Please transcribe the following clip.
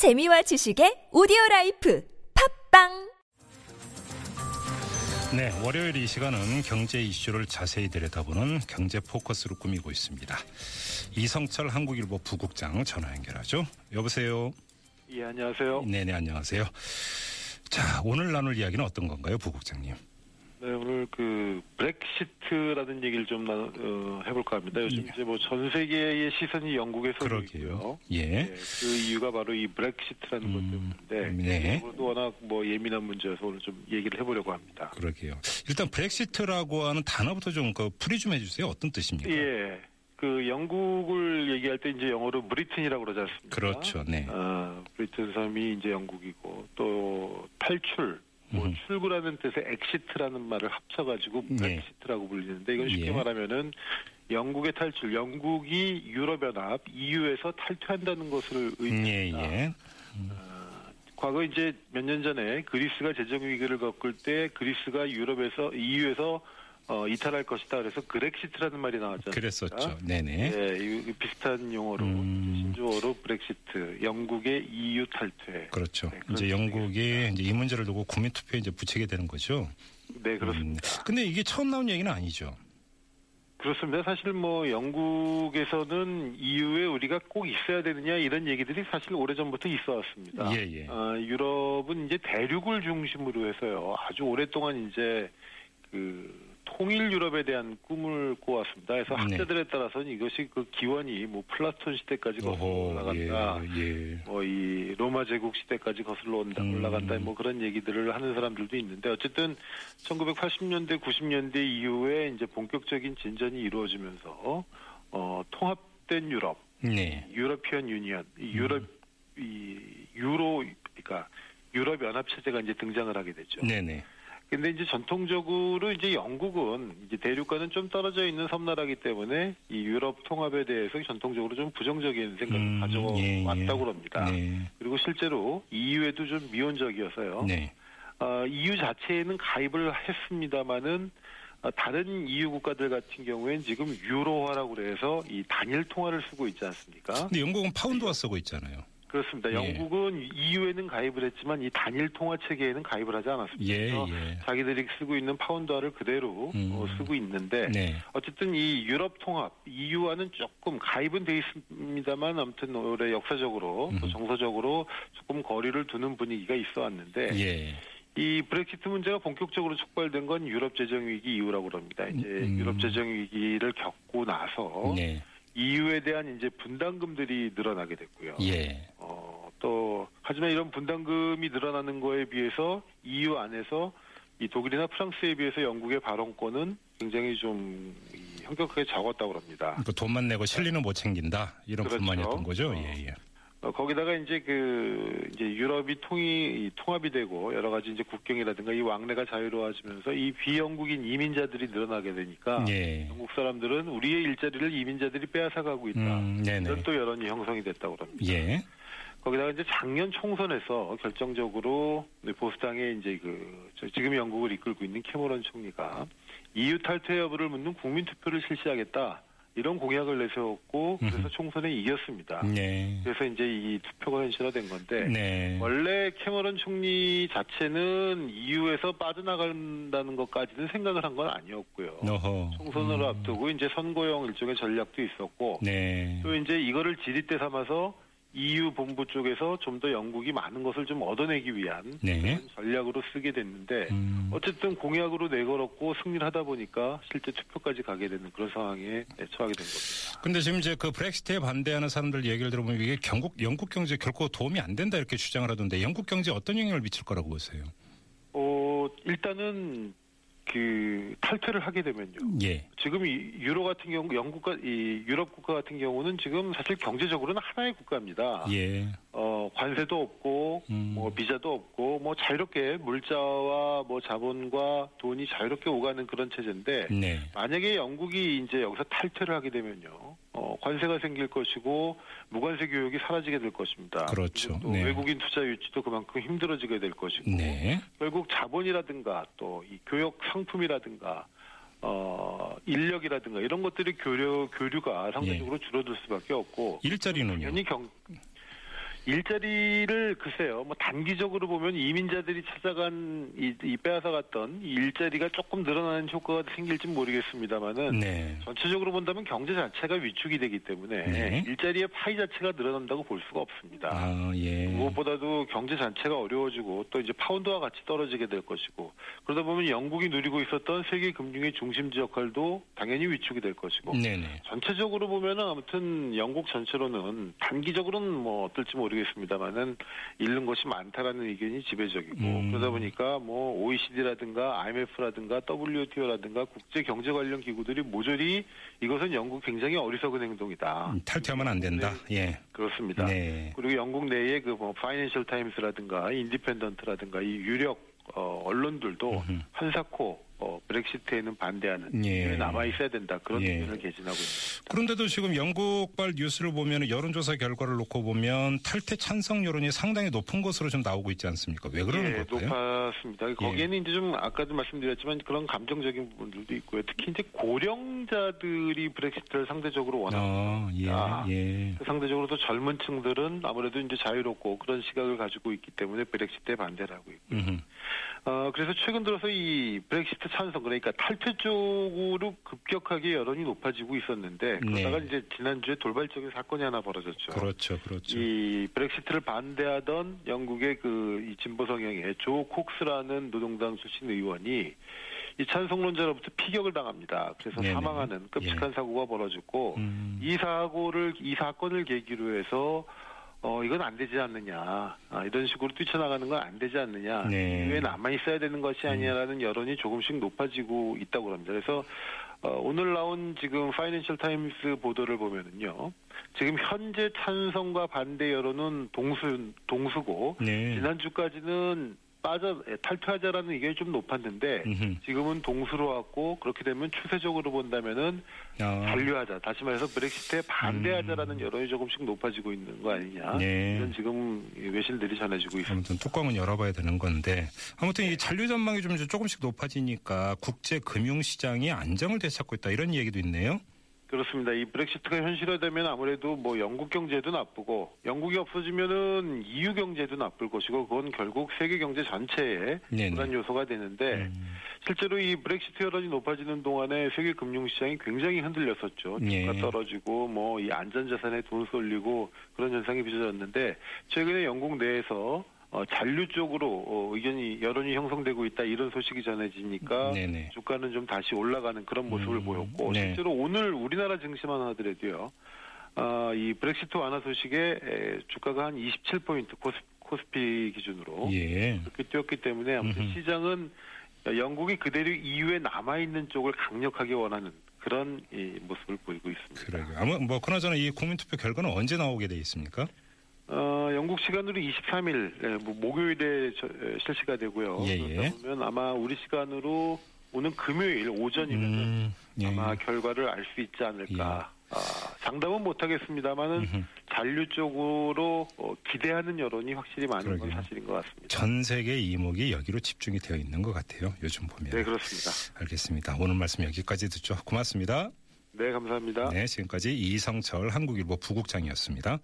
재미와 지식의 오디오 라이프 팟빵 네, 월요일 이 시간은 경제 이슈를 자세히 들여다보는 경제 포커스로 꾸미고 있습니다. 이성철 한국일보 부국장 전화 연결하죠. 여보세요. 예, 안녕하세요. 네 네, 안녕하세요. 자, 오늘 나눌 이야기는 어떤 건가요, 부국장님? 네, 오늘 그 브렉시트라는 얘기를 좀 나, 어, 해볼까 합니다. 요즘 예. 이제 뭐 전 세계의 시선이 영국에 서 그러게요. 있고요. 예. 네, 그 이유가 바로 이 브렉시트라는 음, 것 때문인데 네. 도 워낙 뭐 예민한 문제여서 오늘 좀 얘기를 해보려고 합니다. 그러게요. 일단 브렉시트라고 하는 단어부터 좀 그 풀이 좀 해주세요. 어떤 뜻입니까? 예. 그 영국을 얘기할 때 이제 영어로 Britain이라고 그러지 않습니까? 그렇죠. 네. 어, 브리튼 섬이 이제 영국이고 또 탈출, 뭐 음. 출구라는 뜻의 exit라는 말을 합쳐가지고 네. 브렉시트라고 불리는데 이건 쉽게 예. 말하면은 영국의 탈출, 영국이 유럽연합 EU에서 탈퇴한다는 것을 예, 의미합니다. 예. 과거 이제 몇 년 전에 그리스가 재정 위기를 겪을 때 그리스가 유럽에서 EU에서 어, 이탈할 것이다. 그래서 그렉시트라는 말이 않습니까? 그랬었죠. 네네. 예, 이 비슷한 용어로 음. 신조어로 브렉시트, 영국의 EU 탈퇴. 그렇죠. 네, 이제 영국이 이제 이 문제를 두고 국민 투표에 이제 붙이게 되는 거죠. 네, 그렇습니다. 음, 근데 이게 처음 나온 얘기는 아니죠. 그렇습니다. 사실 뭐 영국에서는 EU에 우리가 꼭 있어야 되느냐 이런 얘기들이 사실 오래전부터 있어 왔습니다. 예, 예. 어, 유럽은 이제 대륙을 중심으로 해서요. 아주 오랫동안 이제 그 통일 유럽에 대한 꿈을 꿔왔습니다. 그래서 네. 학자들에 따라서는 이것이 그 기원이 뭐 플라톤 시대까지 거슬러 올라간다. 예, 예. 뭐이 로마 제국 시대까지 거슬러 온다 음. 올라간다 뭐 그런 얘기들을 하는 사람들도 있는데 어쨌든 1980년대 90년대 이후에 이제 본격적인 진전이 이루어지면서 어 통합된 유럽 네. 유러피언 유니언 이 유럽 이 유로 그러니까 유럽 연합 체제가 이제 등장을 하게 됐죠. 네네. 근데 이제 전통적으로 이제 영국은 이제 대륙과는 좀 떨어져 있는 섬나라기 때문에 이 유럽 통합에 대해서 전통적으로 좀 부정적인 생각을 음, 가져왔다고 합니다. 네. 그리고 실제로 EU에도 좀 미온적이어서요. 네. 어, EU 자체에는 가입을 했습니다마는 어, 다른 EU 국가들 같은 경우에는 지금 유로화라고 그래서 이 단일 통화를 쓰고 있지 않습니까? 근데 영국은 파운드화 쓰고 있잖아요. 그렇습니다. 예. 영국은 EU에는 가입을 했지만 이 단일 통화 체계에는 가입을 하지 않았습니다. 예, 예. 자기들이 쓰고 있는 파운드화를 그대로 음. 어, 쓰고 있는데 네. 어쨌든 이 유럽 통합 EU와는 조금 가입은 돼 있습니다만 아무튼 올해 역사적으로 또 음. 정서적으로 조금 거리를 두는 분위기가 있어 왔는데 예. 이 브렉시트 문제가 본격적으로 촉발된 건 유럽 재정 위기 이후라고 그럽니다. 이제 음. 유럽 재정 위기를 겪고 나서 네. EU에 대한 이제 분담금들이 늘어나게 됐고요. 예. 하지만 이런 분담금이 늘어나는 거에 비해서 EU 안에서 이 독일이나 프랑스에 비해서 영국의 발언권은 굉장히 좀 이, 현격하게 적었다고 합니다. 그 돈만 내고 실리는 못 챙긴다 이런 그렇죠. 불만이었던 거죠. 어. 예, 예. 어, 거기다가 이제 그 이제 유럽이 통이 이 통합이 되고 여러 가지 이제 국경이라든가 이 왕래가 자유로워지면서 이 비영국인 이민자들이 늘어나게 되니까 예. 영국 사람들은 우리의 일자리를 이민자들이 빼앗아가고 있다. 음, 네네. 이런 또 여론이 형성이 됐다고 합니다. 예. 거기다가 이제 작년 총선에서 결정적으로 보수당의 이제 그 저- 지금 영국을 이끌고 있는 캐머런 총리가 EU 탈퇴 여부를 묻는 국민 투표를 실시하겠다 이런 공약을 내세웠고 그래서. 총선에 이겼습니다. 네. 그래서 이제 이 투표가 현실화된 건데 네. 원래 캐머런 총리 자체는 EU에서 빠져나간다는 것까지는 생각을 한 건 아니었고요. 너허. 총선을 음. 앞두고 이제 선거용 일종의 전략도 있었고 네. 또 이제 이거를 지렛대 삼아서 EU 본부 쪽에서 좀 더 영국이 많은 것을 좀 얻어내기 위한 네. 전략으로 쓰게 됐는데 음. 어쨌든 공약으로 내걸었고 승리를 하다 보니까 실제 투표까지 가게 되는 그런 상황에 처하게 된 겁니다. 근데 지금 이제 그 브렉시트에 반대하는 사람들 얘기를 들어보면 이게 경국 영국 경제 결코 도움이 안 된다 이렇게 주장을 하던데 영국 경제에 어떤 영향을 미칠 거라고 보세요? 어, 일단은 그 탈퇴를 하게 되면요. 예. 지금 이 유로 같은 경우 영국과 이 유럽 국가 같은 경우는 지금 사실 경제적으로는 하나의 국가입니다. 예. 어, 관세도 없고, 음. 뭐, 비자도 없고, 뭐, 자유롭게 물자와 뭐, 자본과 돈이 자유롭게 오가는 그런 체제인데, 네. 만약에 영국이 이제 여기서 탈퇴를 하게 되면요, 어, 관세가 생길 것이고, 무관세 교육이 사라지게 될 것입니다. 그렇죠. 또 네. 외국인 투자 유치도 그만큼 힘들어지게 될 것이고, 네. 결국 자본이라든가 또 이 교육 상품이라든가 어 인력이라든가 이런 것들이 교류 교류가 상대적으로 줄어들 수밖에 없고 일자리는요? 당연히 경 일자리를 글쎄요, 뭐 단기적으로 보면 이민자들이 찾아간 이, 이 빼앗아 갔던 이 일자리가 조금 늘어나는 효과가 생길지 모르겠습니다만은 네. 전체적으로 본다면 경제 자체가 위축이 되기 때문에 네. 일자리의 파이 자체가 늘어난다고 볼 수가 없습니다. 아, 예. 무엇보다도 경제 자체가 어려워지고 또 이제 파운드와 같이 떨어지게 될 것이고 그러다 보면 영국이 누리고 있었던 세계 금융의 중심지 역할도 당연히 위축이 될 것이고 네네. 전체적으로 보면은 아무튼 영국 전체로는 단기적으로는 뭐 어떨지 모르 겠습니다만은 잃는 것이 많다라는 의견이 지배적이고 음. 그러다 보니까 뭐 OECD라든가 IMF라든가 WTO라든가 국제 경제 관련 기구들이 모조리 이것은 영국 굉장히 어리석은 행동이다. 음, 탈퇴하면 안 된다. 예. 그렇습니다. 네. 그리고 영국 내에 그 뭐 파이낸셜 타임스라든가 인디펜던트라든가 이 유력 어, 언론들도. 한사코 어, 브렉시트에는 반대하는 예. 남아 있어야 된다 그런 예. 의견을 개진하고 있습니다. 그런데도 지금 영국발 뉴스를 보면 여론조사 결과를 놓고 보면 탈퇴 찬성 여론이 상당히 높은 것으로 좀 나오고 있지 않습니까? 왜 그러는 예, 걸까요? 높았습니다. 거기에는 이제 좀 아까도 말씀드렸지만 그런 감정적인 부분들도 있고요. 특히 이제 고령자들이 브렉시트를 상대적으로 원합니다. 어, 예, 아. 예. 상대적으로 또 젊은 층들은 아무래도 이제 자유롭고 그런 시각을 가지고 있기 때문에 브렉시트에 반대를 하고 있고. 음흠. 어, 그래서 최근 들어서 이 브렉시트 찬성, 그러니까 탈퇴 쪽으로 급격하게 여론이 높아지고 있었는데, 그러다가 네. 이제 지난주에 돌발적인 사건이 하나 벌어졌죠. 그렇죠, 그렇죠. 이 브렉시트를 반대하던 영국의 그 이 진보 성향의 조 콕스라는 노동당 출신 의원이 이 찬성론자로부터 피격을 당합니다. 그래서 네네. 사망하는 끔찍한 예. 사고가 벌어졌고, 음. 이 사고를 이 사건을 계기로 해서 어 이건 안 되지 않느냐 아, 이런 식으로 뛰쳐나가는 건 안 되지 않느냐 네. 음. 왜 남아 있어야 되는 것이 아니냐라는 여론이 조금씩 높아지고 있다고 합니다. 그래서 어, 오늘 나온 지금 파이낸셜 타임스 보도를 보면은요 지금 현재 찬성과 반대 여론은 동수 동수고 네. 지난주까지는 빠져 예, 탈퇴하자라는 의견이 좀 높았는데 음흠. 지금은 동수로 왔고 그렇게 되면 추세적으로 본다면은 아, 잔류하자. 다시 말해서 브렉시트에 반대하자라는 여론이 조금씩 높아지고 있는 거 아니냐. 음. 네. 이런 지금 외신들이 전해지고 있습니다. 아무튼 뚜껑은 열어봐야 되는 건데 아무튼 이 잔류 전망이 좀 조금씩 높아지니까 국제 금융 시장이 안정을 되찾고 있다 이런 얘기도 있네요. 그렇습니다. 이 브렉시트가 현실화되면 아무래도 뭐 영국 경제도 나쁘고 영국이 없어지면은 EU 경제도 나쁠 것이고 그건 결국 세계 경제 전체에. 불안 요소가 되는데 음. 실제로 이 브렉시트 여론이 높아지는 동안에 세계 금융 시장이 굉장히 흔들렸었죠. 예. 주가 떨어지고 뭐 이 안전 자산에 돈 쏠리고 그런 현상이 빚어졌는데 최근에 영국 내에서 어, 잔류 쪽으로 어, 의견이 여론이 형성되고 있다 이런 소식이 전해지니까 네네. 주가는 좀 다시 올라가는 그런 모습을 음, 보였고 네. 실제로 오늘 우리나라 증시만 하더라도요. 아, 이 브렉시트 완화 소식에 에, 주가가 한 27포인트 코스, 코스피 기준으로 예. 그렇게 뛰었기 때문에 아무튼 음흠. 시장은 영국이 그대로 EU에 남아 있는 쪽을 강력하게 원하는 그런 이 모습을 보이고 있습니다. 그러게요. 아무 뭐 그나저나 이 국민투표 결과는 언제 나오게 돼 있습니까? 어, 영국 시간으로 23일 예, 뭐 목요일에 저, 에, 실시가 되고요. 예, 예. 그러다 보면 아마 우리 시간으로 오는 금요일 오전이면 음, 예. 아마 결과를 알 수 있지 않을까. 아, 장담은 못하겠습니다만은. 잔류 쪽으로 어, 기대하는 여론이 확실히 많은 건 그러게요. 사실인 것 같습니다. 전 세계 이목이 여기로 집중이 되어 있는 것 같아요. 요즘 보면. 네, 그렇습니다. 알겠습니다. 오늘 말씀 여기까지 듣죠. 고맙습니다. 네, 감사합니다. 네, 지금까지 이성철 한국일보 부국장이었습니다.